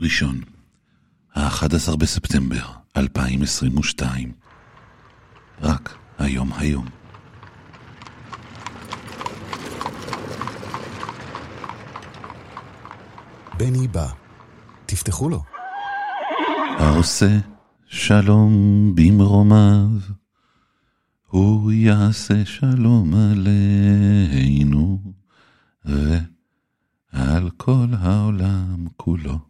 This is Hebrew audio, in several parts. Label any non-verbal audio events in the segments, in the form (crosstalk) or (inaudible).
ראשון, ה-11 בספטמבר 2022. רק היום היום. בני בא. תפתחו לו. העושה שלום במרומיו, הוא יעשה שלום עלינו ועל כל העולם כולו.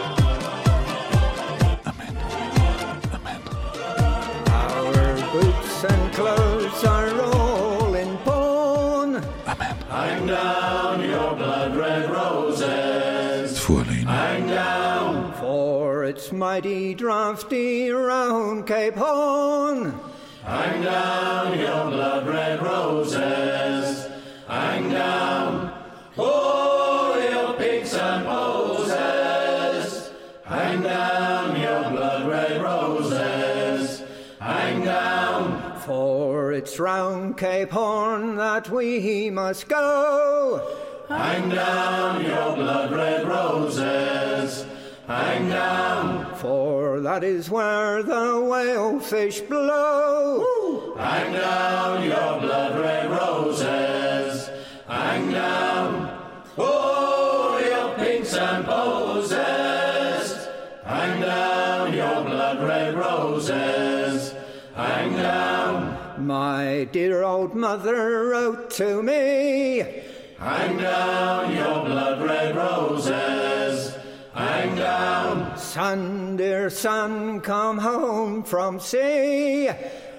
Mighty drafty round Cape Horn. Hang down your blood red roses. Hang down. Oh, your pigs and poses. Hang down your blood red roses. Hang down. For it's round Cape Horn that we must go. Hang down your blood red roses. Hang down. For that is where the whale fish blow. Hang down your blood red roses. Hang down. Oh, your pinks and poses. Hang down your blood red roses. Hang down. My dear old mother wrote to me. Hang down your blood red roses. Son, dear son, come home from sea.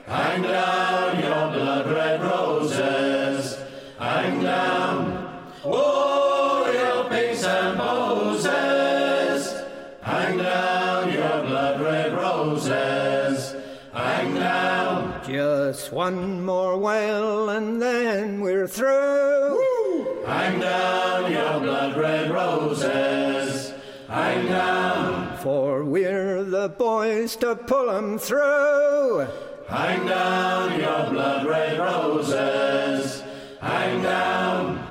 Hang down your blood red roses. Hang down. Oh, your pinks and poses. Hang down your blood red roses. Hang down. Just one more whale and then we're through. Hang down your blood red roses. Hang down. For we're the boys to pull 'em through. Hang down your blood red roses. Hang down.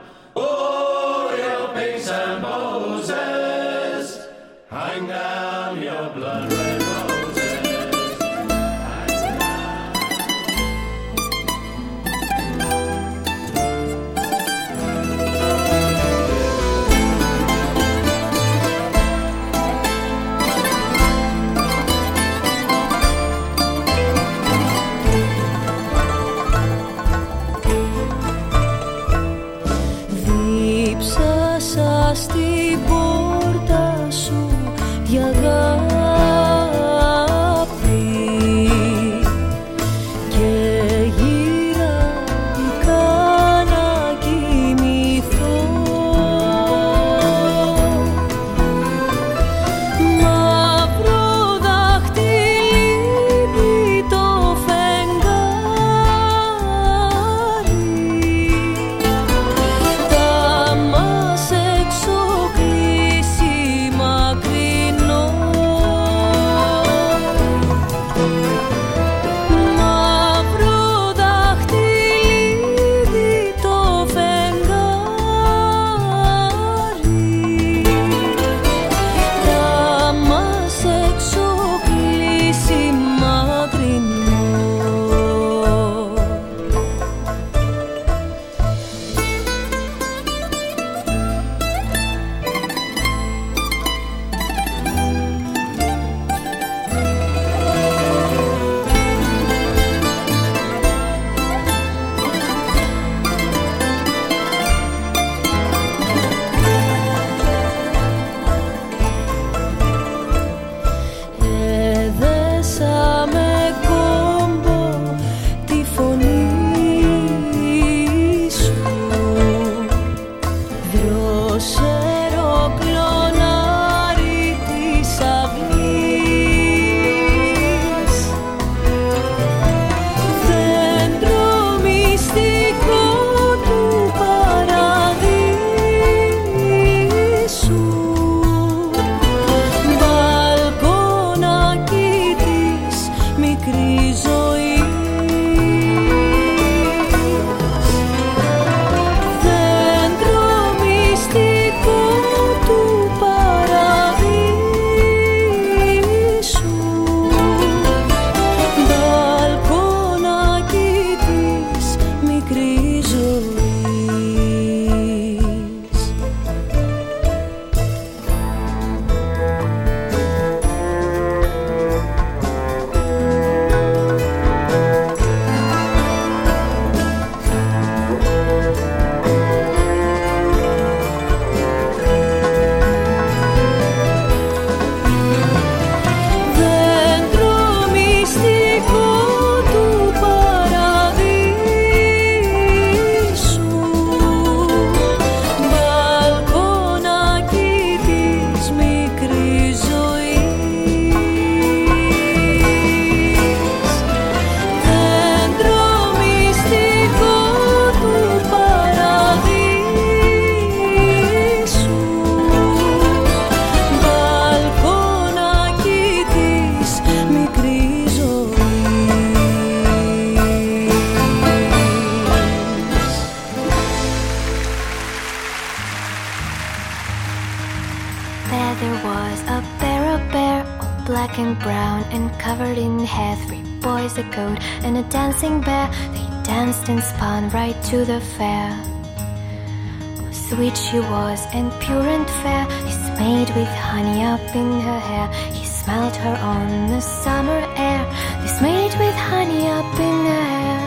Sweet she was and pure and fair. He's made with honey up in her hair. He smelled her on the summer air. This made with honey up in her hair.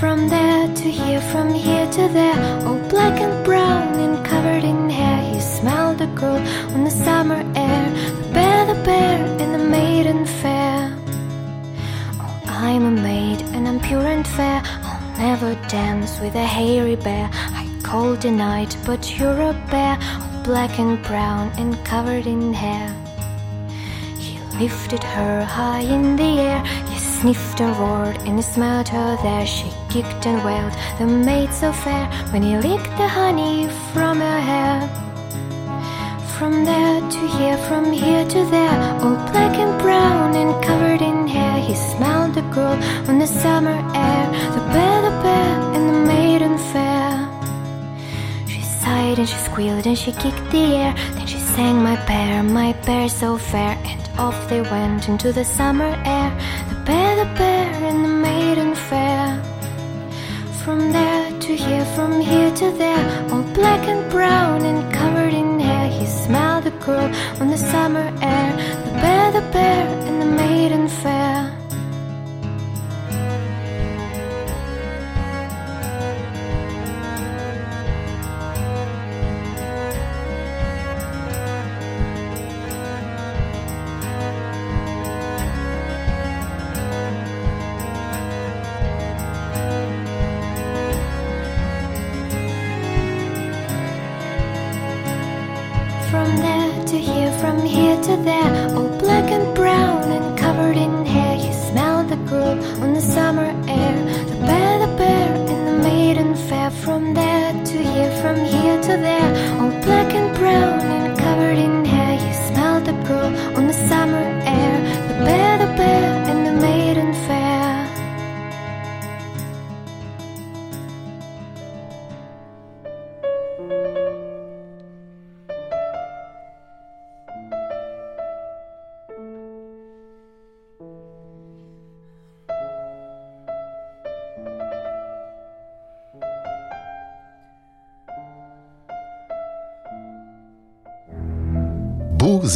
From there to here, from here to there, all black and brown and covered in hair. He smelled the girl on the summer air, the bear, the bear, and the maiden fair. Oh, I'm a maid and I'm pure and fair. I'll never dance with a hairy bear. Cold the night, but you're a bear, black and brown and covered in hair. He lifted her high in the air. He sniffed and roared and he smelled her there. She kicked and wailed, the maid so fair, when he licked the honey from her hair. From there to here, from here to there, all black and brown and covered in hair. He smelled the girl on the summer air, the bear, the bear, and the maiden fair. Sighed and she squealed and she kicked the air. Then she sang, My bear, my bear so fair. And off they went into the summer air. The bear, the bear, and the maiden fair. From there to here, from here to there, all black and brown and covered in hair. He smelled the girl on the summer air. The bear, the bear, and the maiden fair.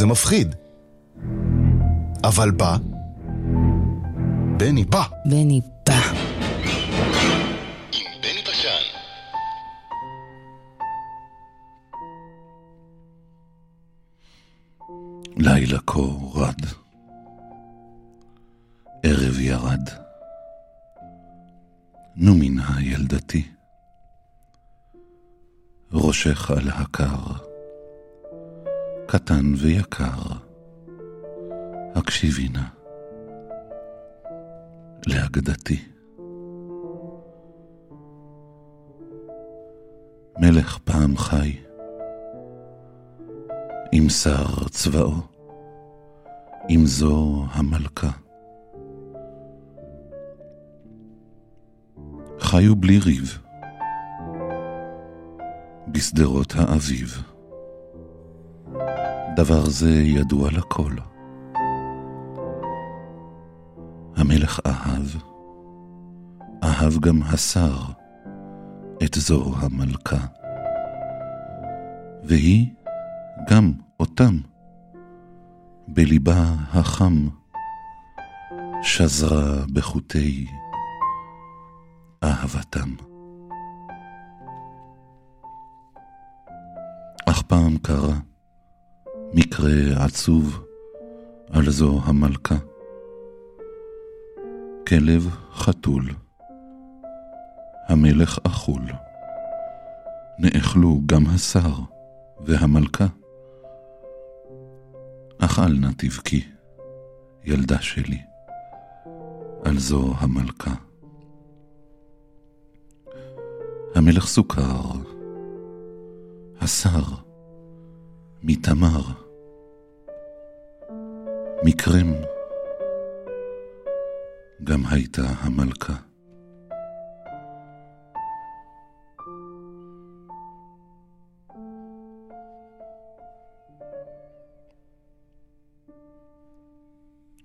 זה מפחיד. אבל בא, בני בא. בני בא. לילה כה רד. ערב ירד. נו מנה ילדתי. ראשך על הקר. קטן ויקר. הקשיבי נא. לאגדתי. מלך פעם חי. עם שר צבאו, עם זו המלכה. חיו בלי ריב, בשדרות האביב. דבר זה ידוע לכל. המלך אהב, אהב גם השר את זו המלכה. והיא גם אותם, בליבה החם, שזרה בחוטי אהבתם. אך פעם קרה מקרה עצוב על זו המלכה. כלב חתול, המלך אכול, נאכלו גם השר והמלכה. אך אל נא תבכי, ילדה שלי, על זו המלכה. המלך סוכר, השר, מתמר, מקרם, גם הייתה המלכה.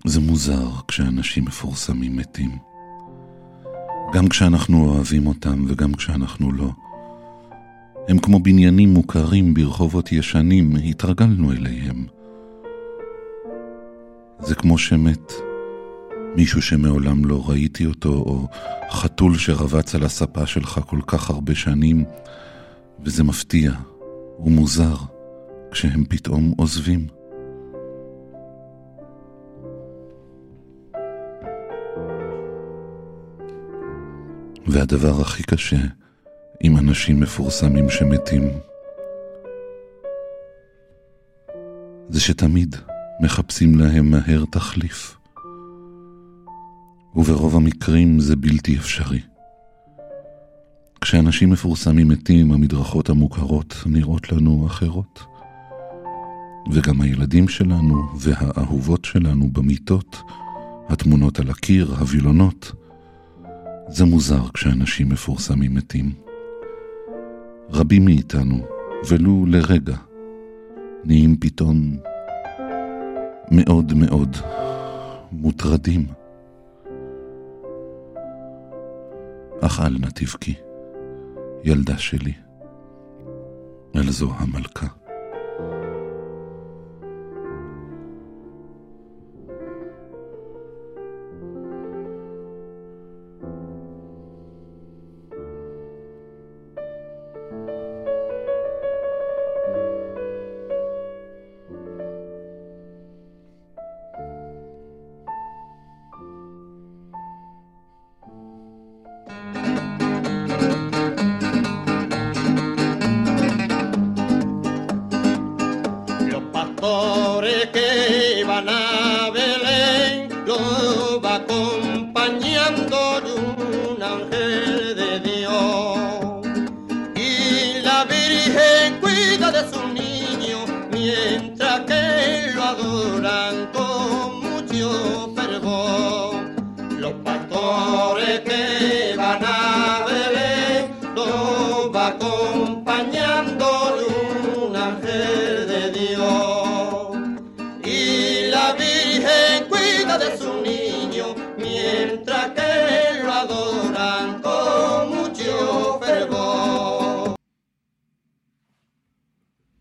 זה מוזר כשאנשים מפורסמים מתים. גם כשאנחנו אוהבים אותם וגם כשאנחנו לא. הם כמו בניינים מוכרים ברחובות ישנים, התרגלנו אליהם. זה כמו שמת מישהו שמעולם לא ראיתי אותו, או חתול שרבץ על הספה שלך כל כך הרבה שנים, וזה מפתיע ומוזר כשהם פתאום עוזבים. והדבר הכי קשה עם אנשים מפורסמים שמתים זה שתמיד מחפשים להם מהר תחליף. וברוב המקרים זה בלתי אפשרי. כשאנשים מפורסמים מתים, המדרכות המוכרות נראות לנו אחרות. וגם הילדים שלנו והאהובות שלנו במיטות, התמונות על הקיר, הווילונות. זה מוזר כשאנשים מפורסמים מתים. רבים מאיתנו, ולו לרגע, נהיים פתאום מאוד מאוד מוטרדים. אך אל נא תבכי, ילדה שלי, אל זו המלכה.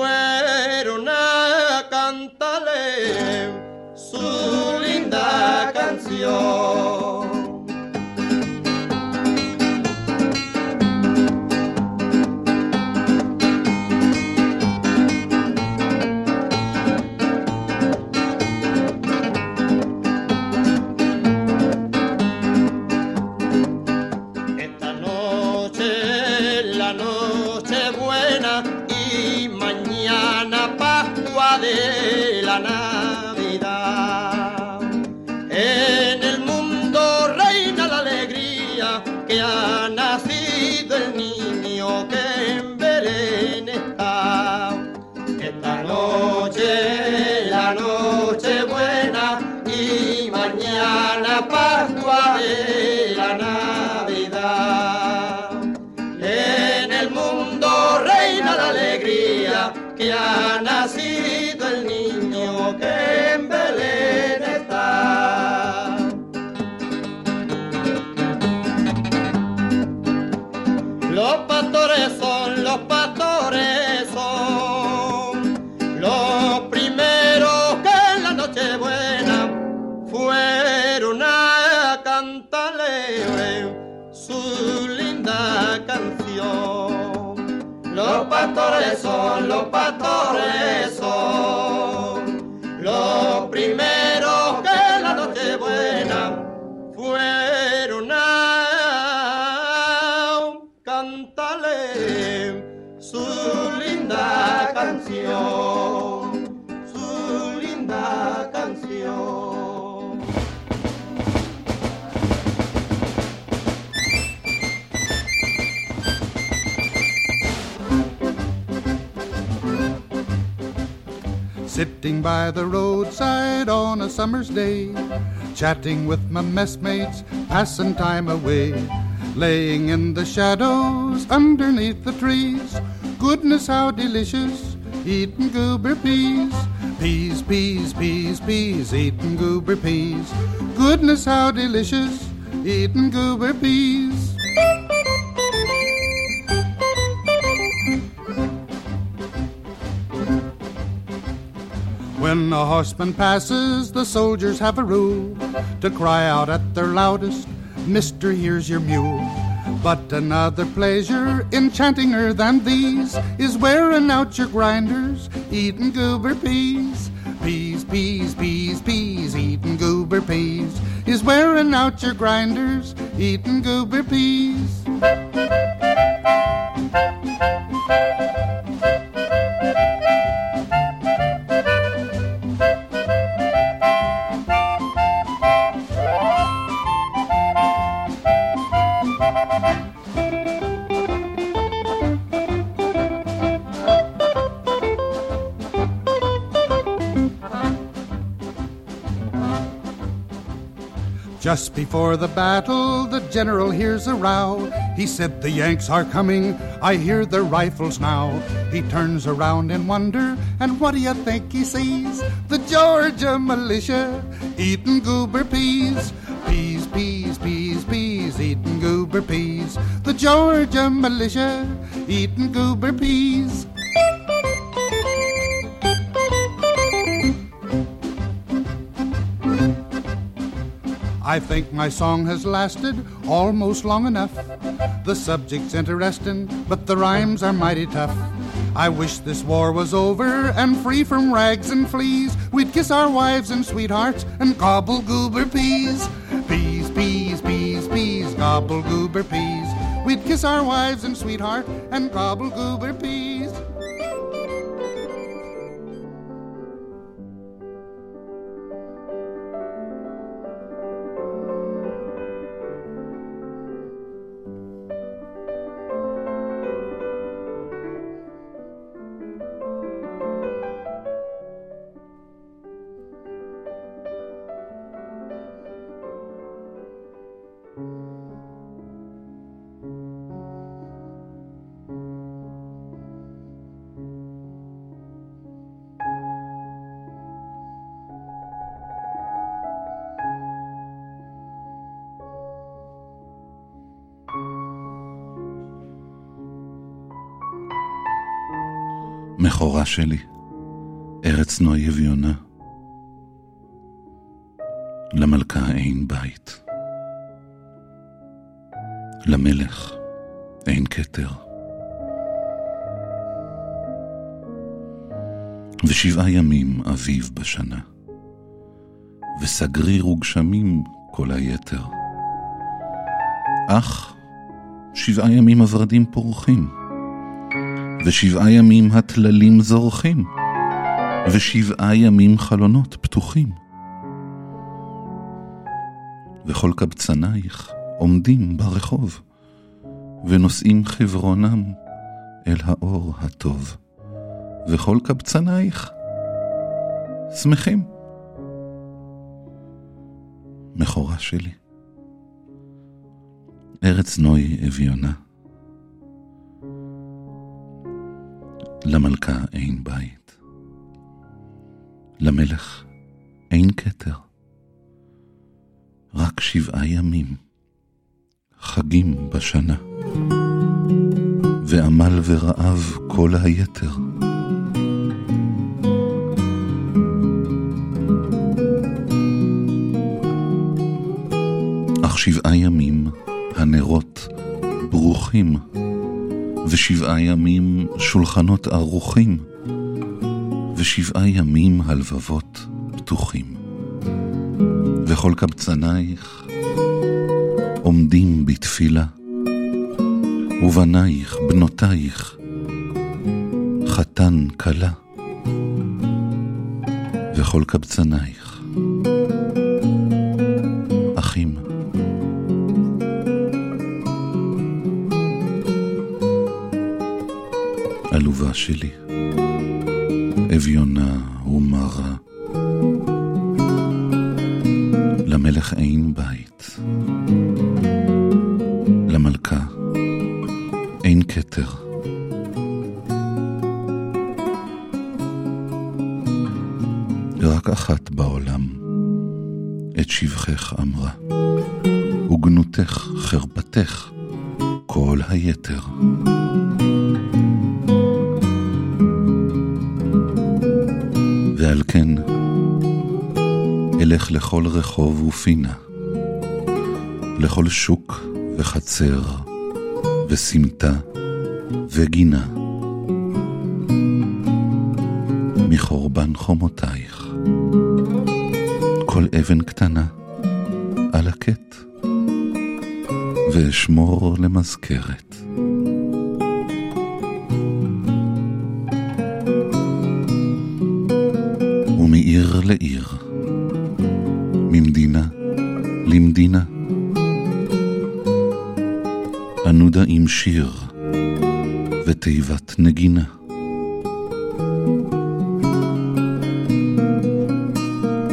fueron a cantarle su linda canción. Sitting by the roadside on a summer's day, chatting with my messmates, passing time away, laying in the shadows underneath the trees. Goodness, how delicious, eating goober peas. Peas, peas, peas, peas, eating goober peas. Goodness, how delicious, eating goober peas. When a horseman passes, the soldiers have a rule to cry out at their loudest, Mister, here's your mule. But another pleasure enchantinger than these is wearing out your grinders, eating goober peas. Peas, peas, peas, peas, eating goober peas is wearing out your grinders, eating goober peas. Just before the battle, the general hears a row. He said, The Yanks are coming, I hear their rifles now. He turns around in wonder, and what do you think he sees? The Georgia militia eating goober peas. Peas, peas, peas, peas, eating goober peas. The Georgia militia eating goober peas. I think my song has lasted almost long enough. The subject's interesting, but the rhymes are mighty tough. I wish this war was over and free from rags and fleas. We'd kiss our wives and sweethearts and gobble goober peas. Peas, peas, peas, peas, gobble goober peas. We'd kiss our wives and sweetheart and gobble goober peas. מכורה שלי, ארץ נוי אביונה. למלכה אין בית. למלך אין כתר. ושבעה ימים אביב בשנה, וסגריר וגשמים כל היתר. אך שבעה ימים הורדים פורחים, ושבעה ימים הטללים זורחים, ושבעה ימים חלונות פתוחים. וכל קבצנייך עומדים ברחוב, ונושאים חברונם אל האור הטוב, וכל קבצנייך שמחים. מכורה שלי. ארץ נוי אביונה. למלכה אין בית. למלך אין כתר. רק שבעה ימים, חגים בשנה, ועמל ורעב כל היתר. אך שבעה ימים הנרות ברוכים, ושבעה ימים שולחנות ערוכים, ושבעה ימים הלבבות פתוחים. וכל קבצנייך עומדים בתפילה, ובנייך, בנותייך, חתן כלה, וכל קבצנייך, עלובה שלי, אביונה ומרה, למלך אין בית, למלכה אין כתר. רק אחת בעולם את שבחך אמרה, וגנותך, חרפתך, כל היתר. אלך לכל רחוב ופינה, לכל שוק וחצר, וסמטה וגינה. מחורבן חומותייך, כל אבן קטנה על הקט, ואשמור למזכרת. ומעיר לעיר, ממדינה למדינה, ענודה עם שיר ותיבת נגינה.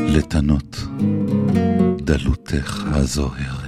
לטנות דלותך הזוהרת.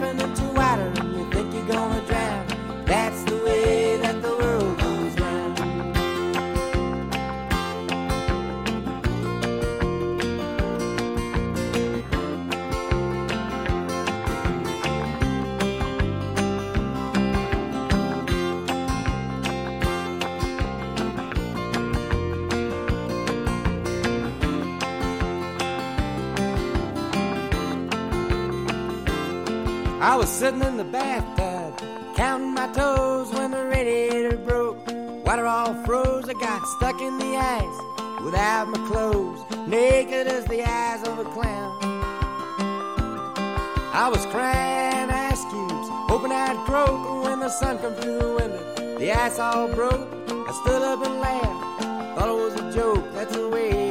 happening the sun come through the window. The ice all broke, I stood up and laughed, thought it was a joke. That's the way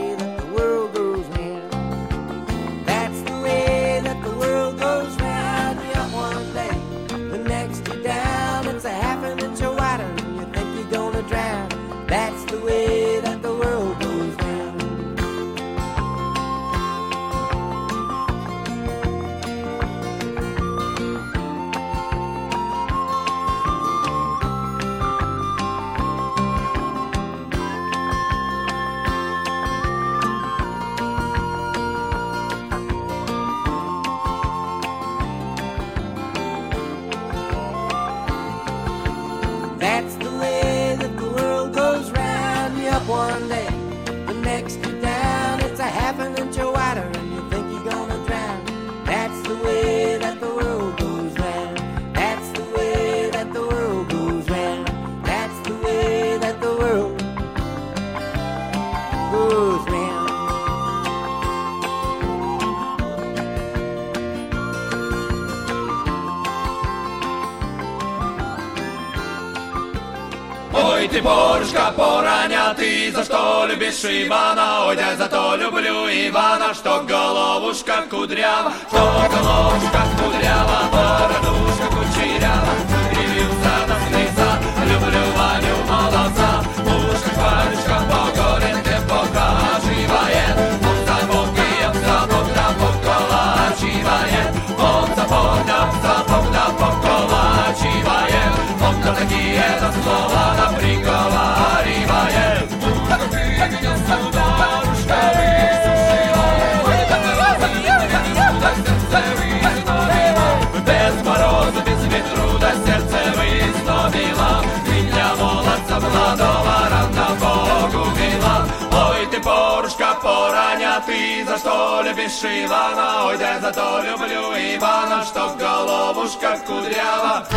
Ой, ты, Борюшка, пораня, ты за что любишь Ивана? Ой, я зато люблю Ивана, что головушка кудрява, что головушка кудрява, бородушка кучерява. Ревью за люблю Ваню молодца, ушка, парюшка, ты за что любишь Ивана? Ой, да за то люблю Ивана, что головушка кудрява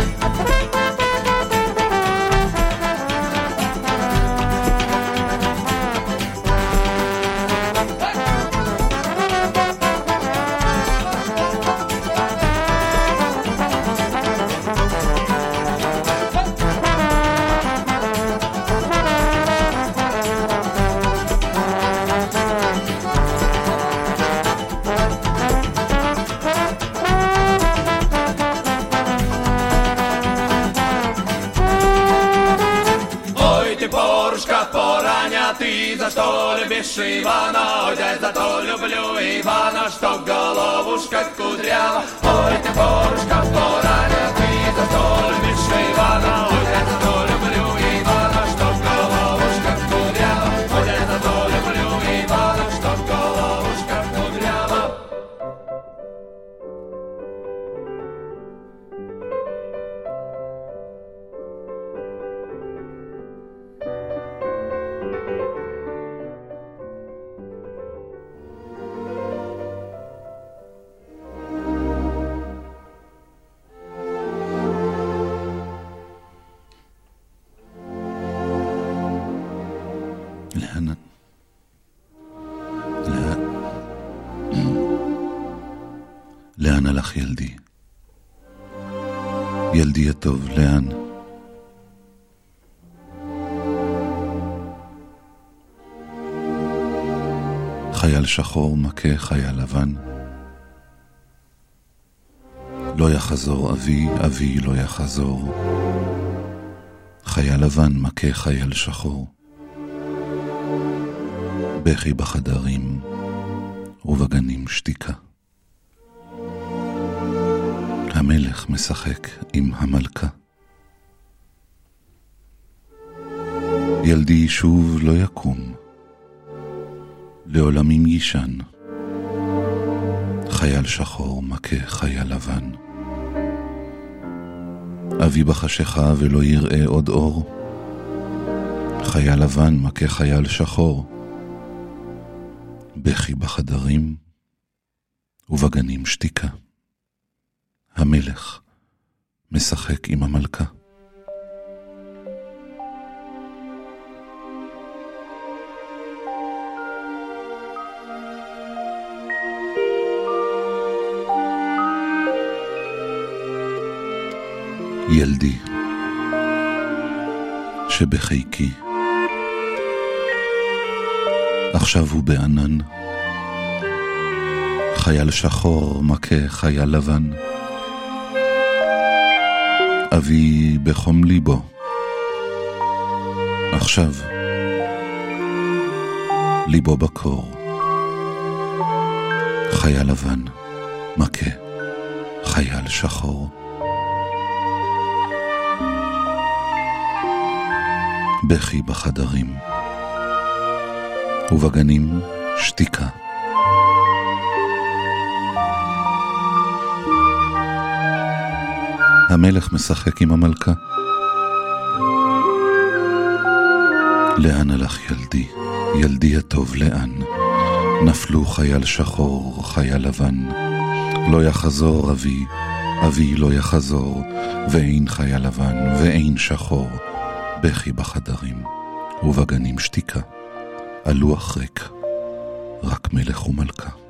за что любишь Ивана? Ой, за то люблю Ивана, что головушка кудрява. Ой, ты, порушка, пораня, שחור מכה חייל לבן. לא יחזור אבי, אבי לא יחזור. חייל לבן מכה חייל שחור. בכי בחדרים ובגנים שתיקה. המלך משחק עם המלכה. ילדי שוב לא יקום, לעולמים יישן. חייל שחור מכה חייל לבן. אבי בחשיכה ולא יראה עוד אור. חייל לבן מכה חייל שחור. בכי בחדרים ובגנים שתיקה. המלך משחק עם המלכה. ילדי שבחיקי עכשיו הוא בענן. חייל שחור מכה חייל לבן. אבי בחום ליבו. עכשיו ליבו בקור. חייל לבן מכה חייל שחור בכי בחדרים ובגנים שתיקה. המלך משחק עם המלכה. לאן הלך ילדי? ילדי הטוב לאן? נפלו חייל שחור, חייל לבן. לא יחזור אבי, אבי לא יחזור, ואין חייל לבן ואין שחור. בכי בחדרים, ובגנים שתיקה. הלוח ריק, רק מלך ומלכה.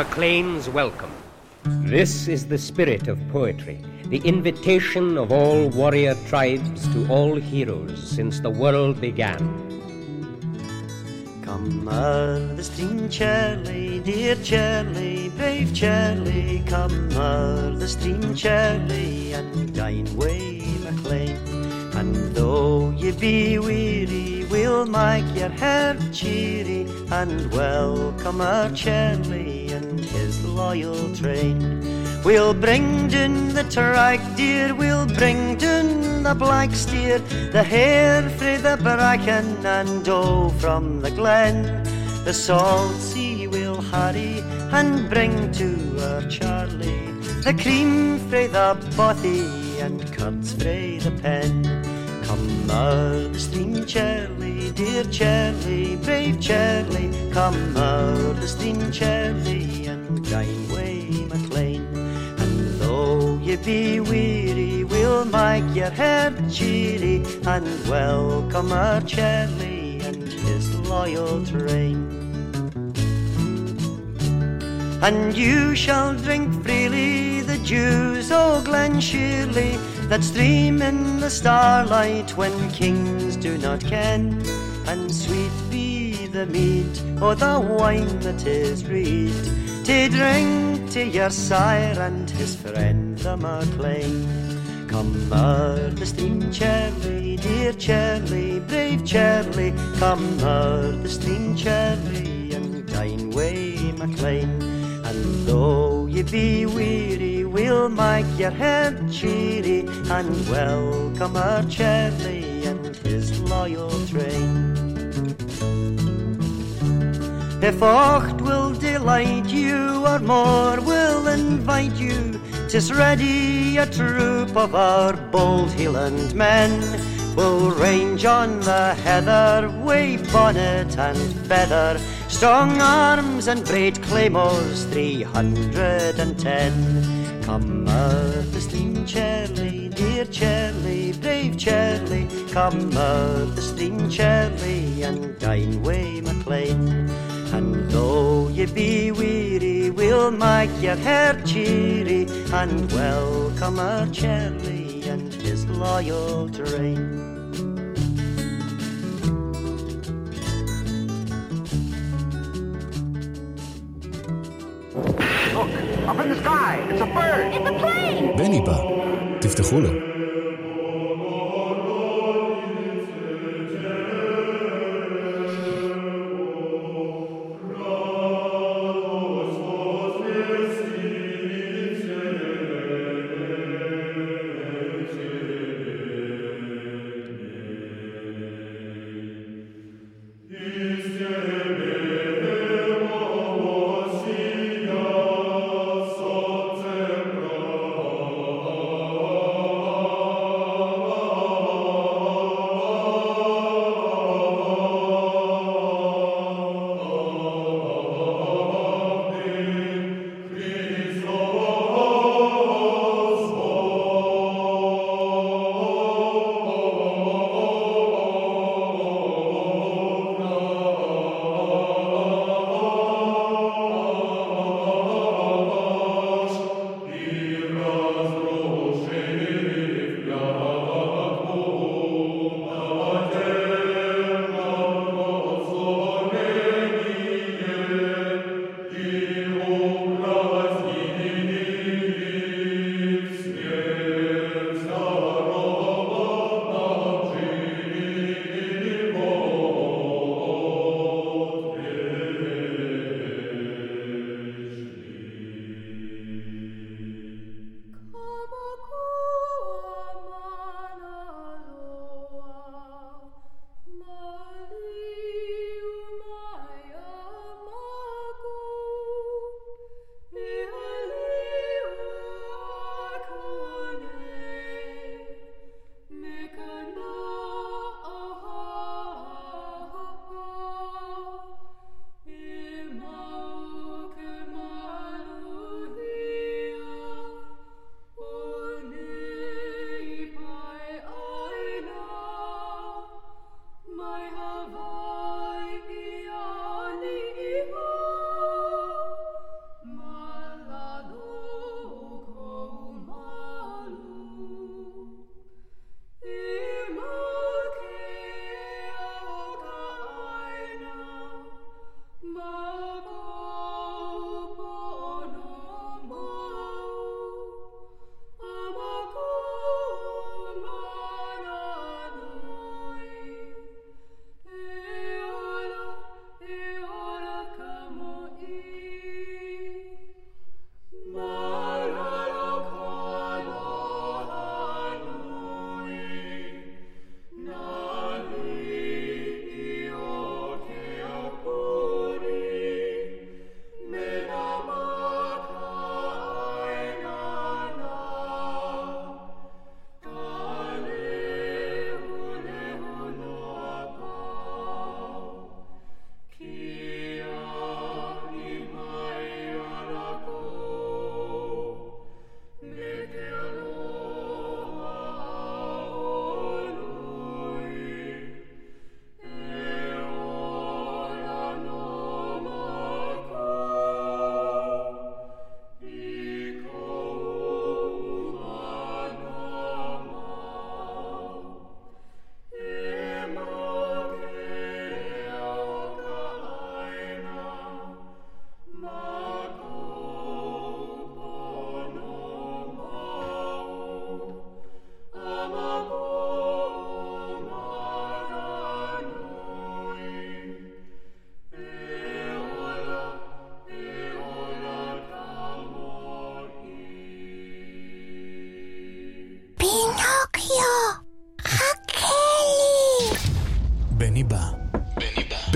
Maclean's welcome. This is the spirit of poetry, the invitation of all warrior tribes to all heroes since the world began. Come, the stream, Charlie, dear Charlie, brave Charlie, come, the stream, Charlie, and dine way Maclean. And though ye be weary, we'll make your heart cheery and welcome our Charlie train. We'll bring down the track deer, we'll bring down the black steer, the hare frae the bracken and doe from the glen. The salt sea we'll harry and bring to our Charlie, the cream frae the bothy and curds frae the pen. Come out the stream, Charlie, dear Charlie, brave Charlie. Come out the stream, Charlie, and though ye be weary, we'll make your head cheery and welcome our Charlie and his loyal train. And you shall drink freely the dews, O Glen Shirley, that stream in the starlight when kings do not ken. And sweet be the meat, or the wine that is reed, to drink to your sire and his friend the MacLean. Come o'er the stream, Charlie, dear Charlie, brave Charlie, come o'er the stream, Charlie, and dine way MacLean. And though ye be weary, we'll make your head cheery and welcome our Charlie and his loyal train. If aught will delight you or more will invite you, tis ready a troop of our bold Hieland men will range on the heather, wave bonnet and feather, strong arms and great claymores, three hundred and ten. Come out the stream, Charlie, dear Charlie, brave Charlie, come out the stream, Charlie, and dine way MacLean. And though ye be weary, we'll make your hair cheery and welcome our Charlie and his loyal train. Look, up in the sky, it's a bird. It's a plane. בני בא, תפתחו לו.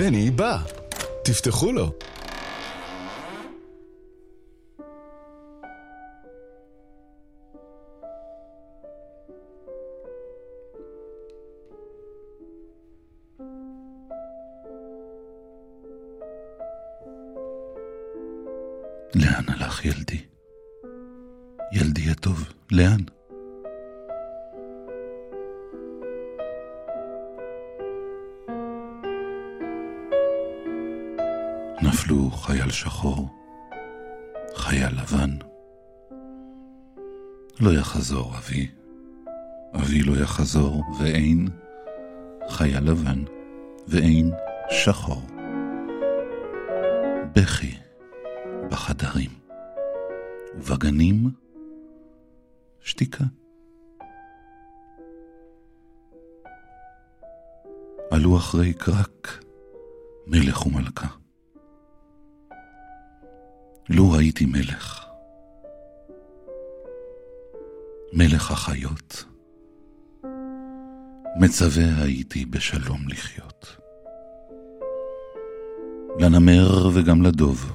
בני בא. תפתחו לו. יחזור אבי, אבי לא יחזור, ואין חייל לבן, ואין שחור. בכי בחדרים, ובגנים שתיקה. עלו אחרי קרק מלך ומלכה. לו הייתי מלך, מלך החיות, מצווה הייתי בשלום לחיות. לנמר וגם לדוב,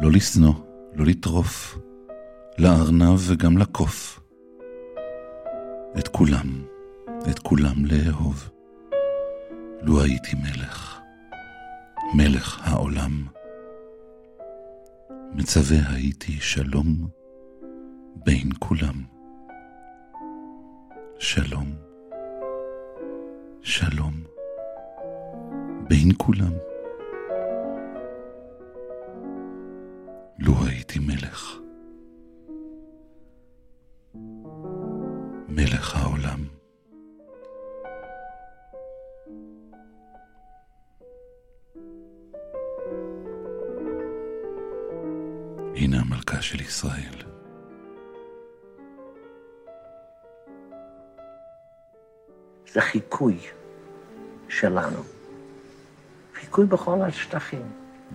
לא לשנוא, לא לטרוף, לארנב וגם לקוף. את כולם, את כולם לאהוב. לו הייתי מלך, מלך העולם. מצווה הייתי שלום בין כולם. שלום, שלום, בין כולם. לו הייתי מלך, מלך העולם. הנה המלכה של ישראל. זה חיקוי שלנו. חיקוי בכל השטחים.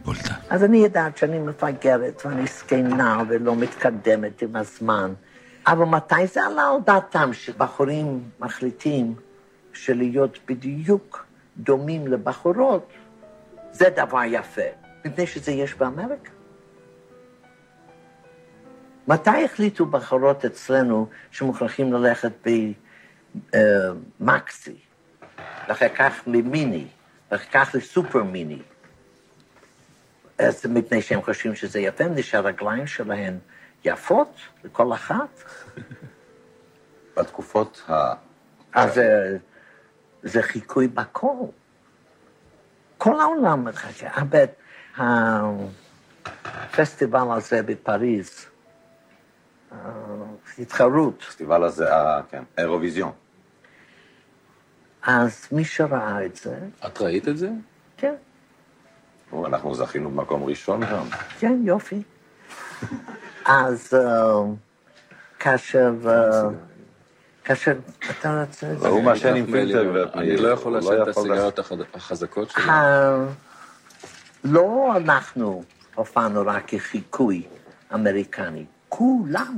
בולטה. אז אני יודעת שאני מפגרת ואני זקנה ולא מתקדמת עם הזמן, אבל מתי זה עלה על דעתם שבחורים מחליטים שלהיות בדיוק דומים לבחורות, זה דבר יפה, מפני שזה יש באמריקה. מתי החליטו בחורות אצלנו שמוכרחים ללכת במקסי, ואחר כך למיני, ואחר כך לסופר מיני? אז מפני שהם חושבים שזה יפה, מפני שהרגליים שלהם יפות לכל אחת. (laughs) בתקופות ה... אז זה, זה חיקוי בכל. כל העולם מחכה. הפסטיבל הזה בפריז, התחרות. הפסטיבל הזה, כן, אירוויזיון. אז מי שראה את זה... את ראית את זה? כן. אנחנו זכינו במקום ראשון גם. כן, יופי. אז כאשר... כאשר אתה רוצה... הוא מעשן עם פילטר. אני לא יכול לעשן את הסיגריות החזקות שלי. לא אנחנו הופענו רק כחיקוי אמריקני, כולם.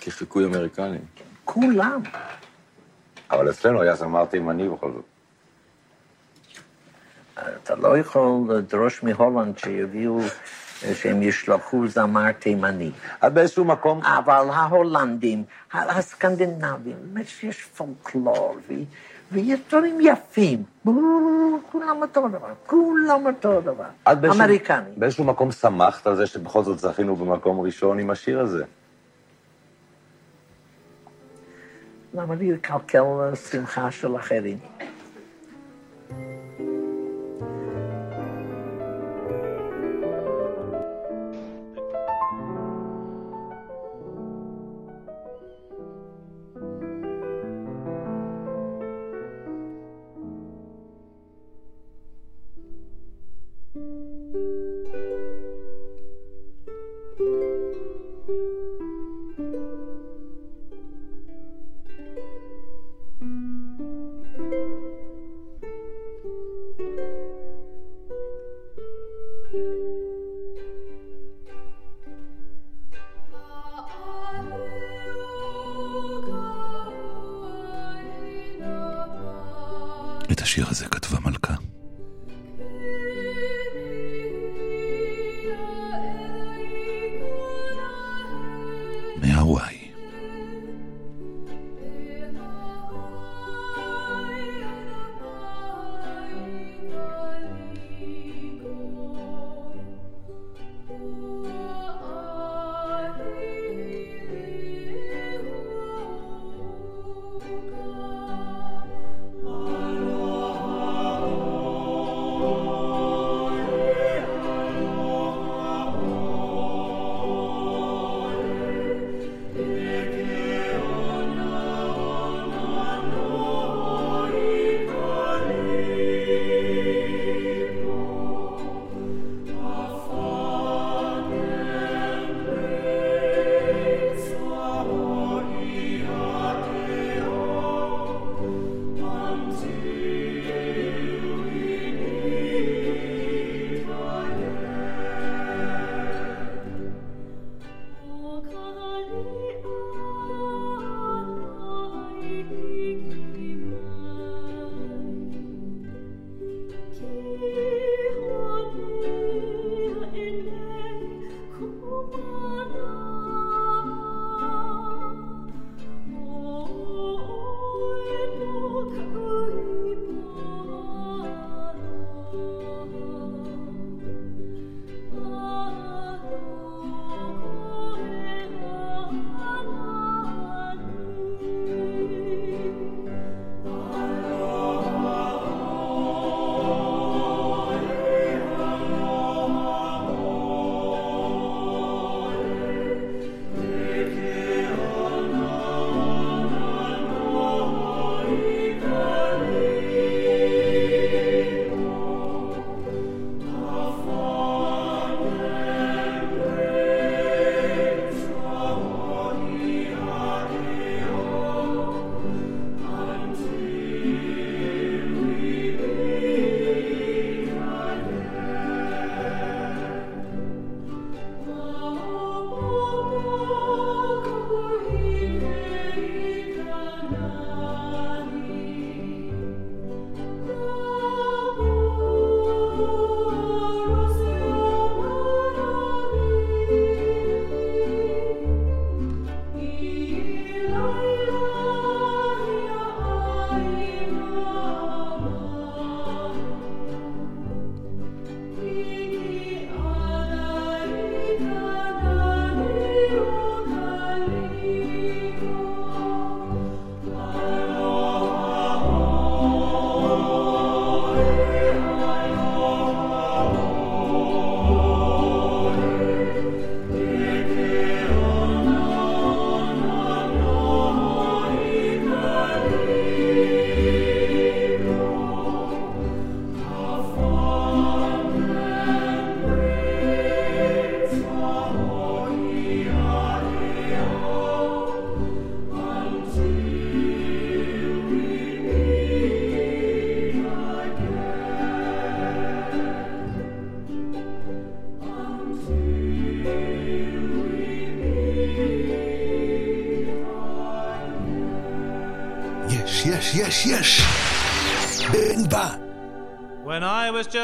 כחיקוי אמריקני? כולם. אבל אצלנו היה זמר תימני בכל זאת. אתה לא יכול לדרוש מהולנד שיביאו, שהם ישלחו זמר תימני. אז באיזשהו מקום... אבל ההולנדים, הסקנדינבים, יש פולקלור, ויש דברים יפים. כולם אותו דבר, כולם אותו דבר. אמריקני. באיזשהו מקום שמחת על זה שבכל זאת זכינו במקום ראשון עם השיר הזה. למה לי לקלקל שמחה של אחרים?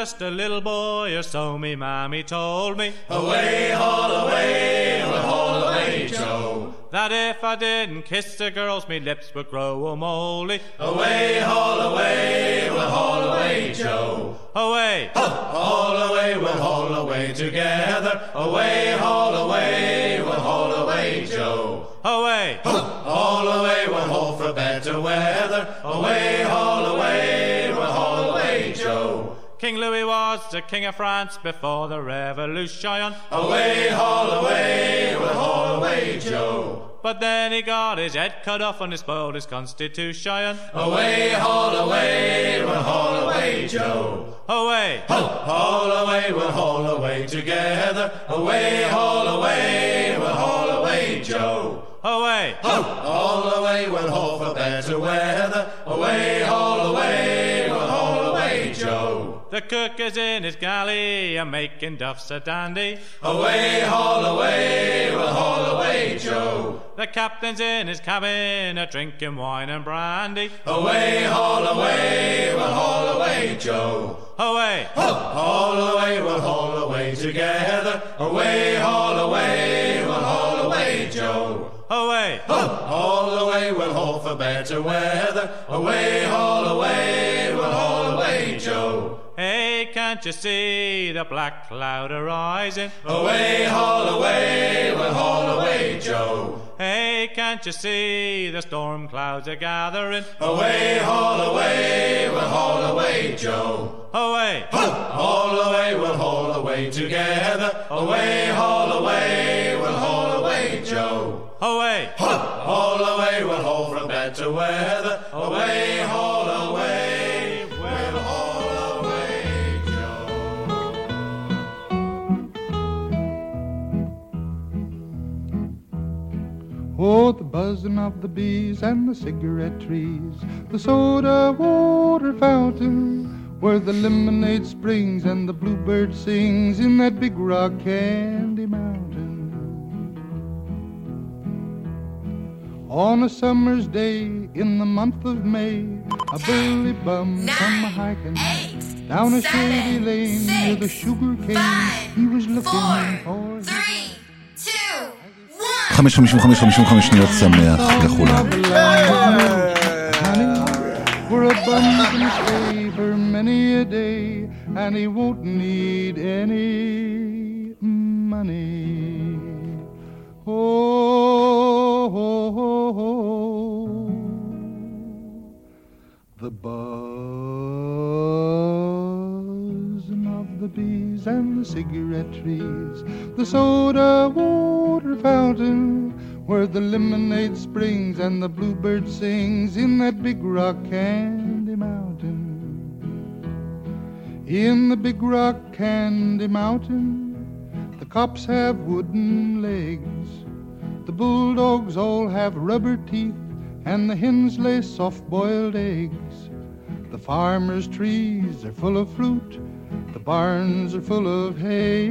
Just a little boy or so, me mammy told me, Away, haul away, well, haul away, Joe. that if I didn't kiss the girls, me lips would grow a moldy. Away, haul away, well, haul away, Joe. Away, Haul away, we'll haul away together. Away, haul away, we'll haul away, Joe. away, Haul away, we'll haul for better weather. Away, haul King Louis was the king of France before the revolution. Away, haul away, we'll haul away, Joe. But then he got his head cut off and he spoiled his constitution. Away, haul away, we'll haul away, Joe. Away, Haul away, we'll haul away together. Away, haul away, we'll haul away, Joe. away, Haul away, we'll haul for better weather. Away, haul the cook is in his galley and making duffs a dandy. Away, haul away, we'll haul away, Joe. The captain's in his cabin a drinking wine and brandy. Away, haul away, we'll haul away, Joe. Away, Haul away, we'll haul away together. Away, haul away, we'll haul away, Joe. away, Haul away, we'll haul for better weather. Away, haul away, we'll haul away, Joe. Hey, can't you see the black cloud arising? Away, haul away, we'll haul away, Joe. Hey, can't you see the storm clouds are gathering? Away, haul away, we'll haul away, Joe. Away, Haul away, we'll haul away together. Away, haul away, we'll haul away, Joe. away, Haul away, we'll haul for better weather. Away, haul Oh, the buzzing of the bees and the cigarette trees, the soda water fountain, where the lemonade springs and the bluebird sings in that big rock candy mountain. On a summer's day in the month of May, a burly bum nine, a hiking eight, down a seven, shady lane six, near the sugar cane. Five, he was looking four, for three, two. 5, 55, 55 שניות שמח לכולם. And he won't need any money. Oh, oh, oh, oh. the bar. And the cigarette trees, the soda water fountain, where the lemonade springs and the bluebird sings in that big rock candy mountain. In the big rock candy mountain, the cops have wooden legs. The bulldogs all have rubber teeth, and the hens lay soft boiled eggs. The farmer's trees are full of fruit, barns are full of hay.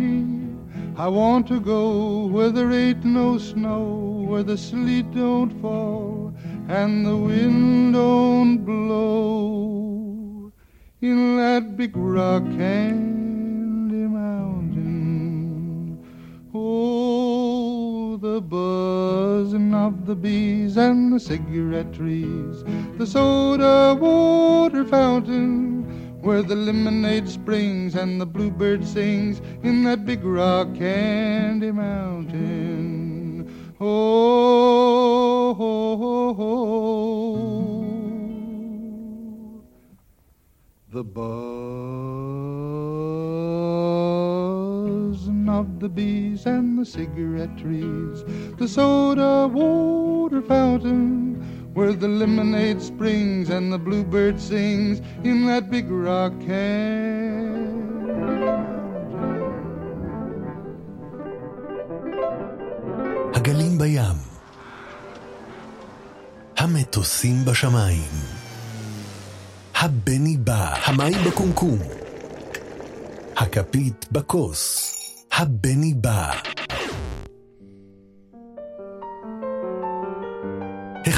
I want to go where there ain't no snow, where the sleet don't fall, and the wind don't blow. In that big rock candy mountain, oh, the buzzing of the bees and the cigarette trees, the soda water fountain, where the lemonade springs and the bluebird sings in that big rock candy mountain. Oh, oh, oh, oh. the buzzing of the bees and the cigarette trees, the soda water fountain where the lemonade springs and the bluebird sings in that big rock can. הגלים בים. המטוסים בשמיים. הבני בא, המים בקומקום. הכפית בכוס. הבני בא.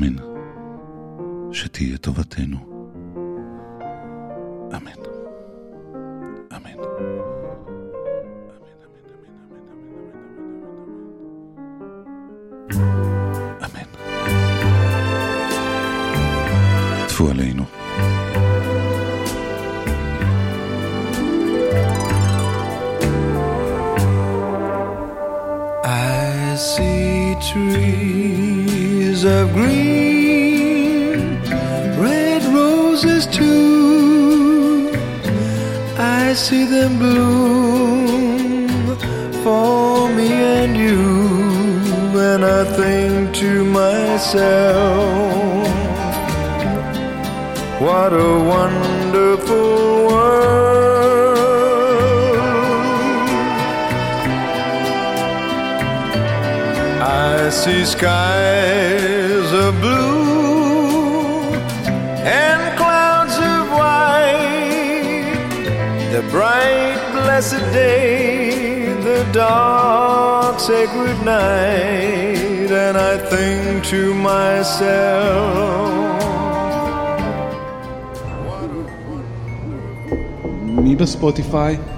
אמן. שתהיה טובתנו. Spotify.